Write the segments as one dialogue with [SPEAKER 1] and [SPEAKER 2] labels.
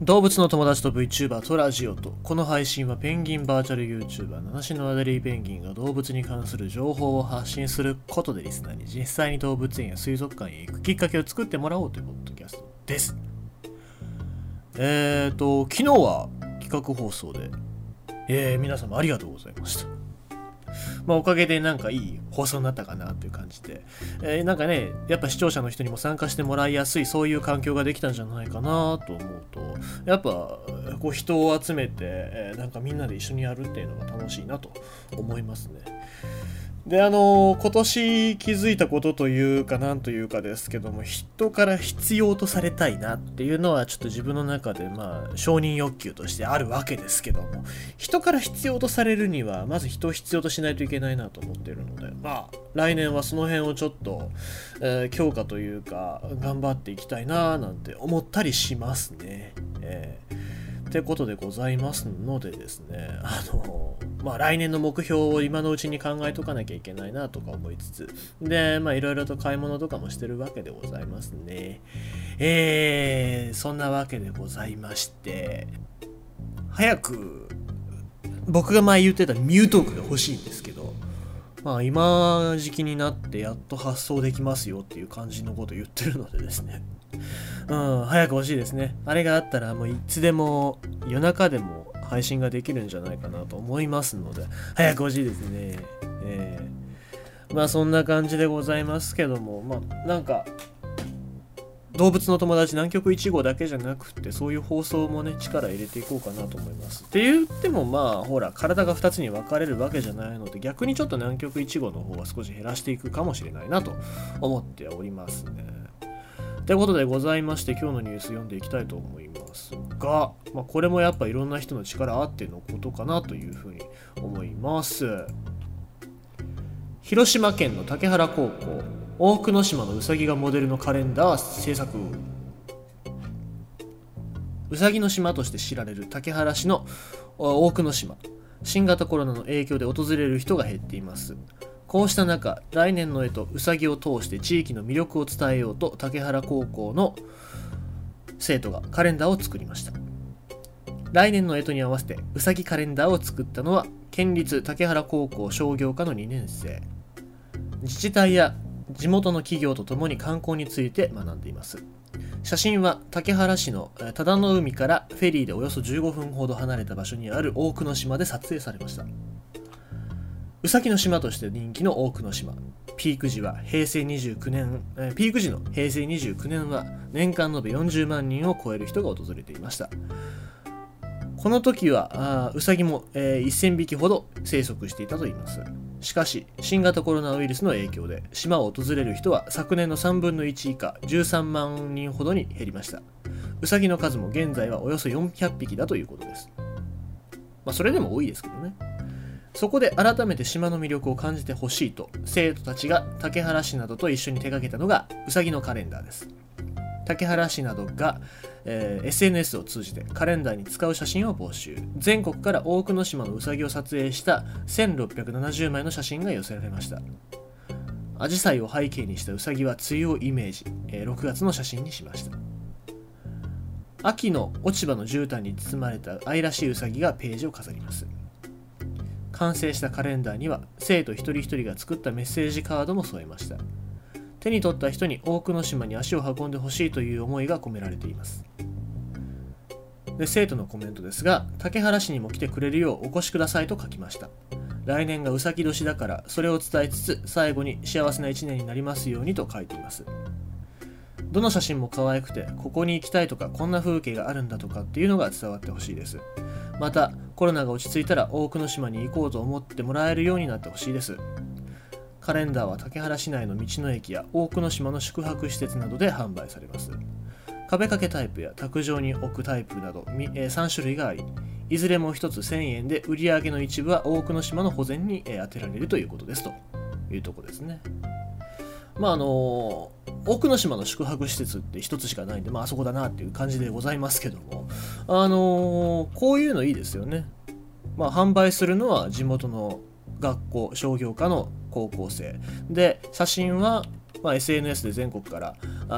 [SPEAKER 1] 動物の友達と VTuber とラジオとこの配信はペンギンバーチャル YouTuber 七種のアデリーペンギンが動物に関する情報を発信することでリスナーに実際に動物園や水族館へ行くきっかけを作ってもらおうというポッドキャストです。えーと昨日は企画放送でえー、皆様ありがとうございました。まあ、おかげでなんかいい放送になったかなという感じで、えー、なんかね、やっぱ視聴者の人にも参加してもらいやすい、そういう環境ができたんじゃないかなと思うと、やっぱ、こう人を集めて、えー、なんかみんなで一緒にやるっていうのが楽しいなと思いますね。で、あの今年気づいたことというか、なんというかですけども、人から必要とされたいなっていうのは、ちょっと自分の中で、まあ、承認欲求としてあるわけですけども、人から必要とされるには、まず人を必要としないといけないなと思ってるので、まあ、来年はその辺をちょっと、えー、強化というか、頑張っていきたいななんて思ったりしますね。えーってことでございますのでですね、あの、まあ来年の目標を今のうちに考えとかなきゃいけないなとか思いつつ、で、まあいろいろと買い物とかもしてるわけでございますね。えー、そんなわけでございまして、早く、僕が前言ってたミュートークが欲しいんですけど、まあ今時期になってやっと発送できますよっていう感じのこと言ってるのでですね。うん、早く欲しいですね。あれがあったらもういつでも夜中でも配信ができるんじゃないかなと思いますので、早く欲しいですね。えー、まあそんな感じでございますけども、まあなんか、動物の友達南極1号だけじゃなくてそういう放送もね力入れていこうかなと思いますって言ってもまあほら体が2つに分かれるわけじゃないので逆にちょっと南極1号の方は少し減らしていくかもしれないなと思っておりますねということでございまして今日のニュース読んでいきたいと思いますが、まあ、これもやっぱいろんな人の力あってのことかなというふうに思います。広島県の竹原高校大久野島のうさぎがモデルのカレンダー制作うさぎの島として知られる竹原市の大久野島。新型コロナの影響で訪れる人が減っています。こうした中、来年の絵とうさぎを通して地域の魅力を伝えようと竹原高校の生徒がカレンダーを作りました。来年の干支に合わせてうさぎカレンダーを作ったのは県立竹原高校商業科の2年生。自治体や地元の企業とともに観光について学んでいます。写真は竹原市の忠の海からフェリーでおよそ15分ほど離れた場所にある大久野島で撮影されました。うさぎの島として人気の多くの島。ピーク時は平成29年、え、ピーク時の平成29年は年間延べ40万人を超える人が訪れていました。この時はうさぎも、えー、1000匹ほど生息していたといいます。しかし新型コロナウイルスの影響で島を訪れる人は昨年の3分の1以下13万人ほどに減りました。うさぎの数も現在はおよそ400匹だということです。まあそれでも多いですけどね。そこで改めて島の魅力を感じてほしいと生徒たちが竹原市などと一緒に手掛けたのがうさぎのカレンダーです。竹原市などが、えー、SNS を通じてカレンダーに使う写真を募集。全国から多くの島のうさぎを撮影した1670枚の写真が寄せられました。アジサイを背景にしたうさぎは梅雨をイメージ、えー、6月の写真にしました。秋の落ち葉の絨毯に包まれた愛らしいうさぎがページを飾ります。完成したカレンダーには生徒一人一人が作ったメッセージカードも添えました。手に取った人に多くの島に足を運んでほしいという思いが込められています。で生徒のコメントですが竹原市にも来てくれるようお越しくださいと書きました。来年がうさぎ年だからそれを伝えつつ最後に幸せな一年になりますようにと書いています。どの写真も可愛くてここに行きたいとかこんな風景があるんだとかっていうのが伝わってほしいです。またコロナが落ち着いたら大久野島に行こうと思ってもらえるようになってほしいです。カレンダーは竹原市内の道の駅や大久野島の宿泊施設などで販売されます。壁掛けタイプや卓上に置くタイプなど3種類がありいずれも1つ1000円で売り上げの一部は大久野島の保全に充てられるということです。というとこですね。まああの奥之島の宿泊施設って一つしかないんで、まあ、あそこだなっていう感じでございますけども、あのー、こういうのいいですよね。まあ、販売するのは地元の学校、商業科の高校生。で、写真は、ま、SNS で全国から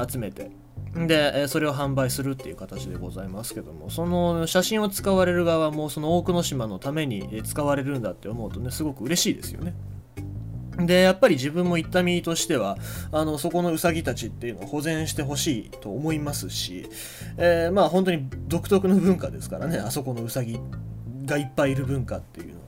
[SPEAKER 1] 集めて、で、それを販売するっていう形でございますけども、その写真を使われる側も、その多くの島のために使われるんだって思うとね、すごく嬉しいですよね。で、やっぱり自分も行った身としては、あの、そこのウサギたちっていうのを保全してほしいと思いますし、えー、まあ本当に独特の文化ですからね、あそこのウサギがいっぱいいる文化っていうのは。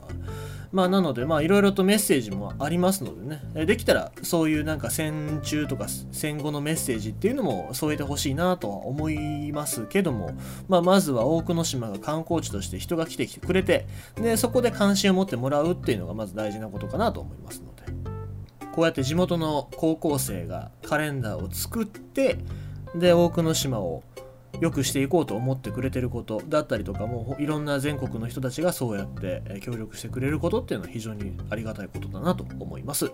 [SPEAKER 1] まあ、なので、まあ、いろいろとメッセージもありますのでね、できたら、そういうなんか戦中とか戦後のメッセージっていうのも添えてほしいなとは思いますけども、まあ、まずは大久野島が観光地として人が来てきてくれて、で、そこで関心を持ってもらうっていうのがまず大事なことかなと思いますので、こうやって地元の高校生がカレンダーを作って、で、大久野島を良くしていこうと思ってくれてることだったりとかもいろんな全国の人たちがそうやって協力してくれることっていうのは非常にありがたいことだなと思います。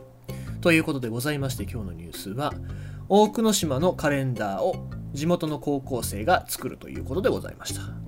[SPEAKER 1] ということでございまして今日のニュースは大久野島のカレンダーを地元の高校生が作るということでございました。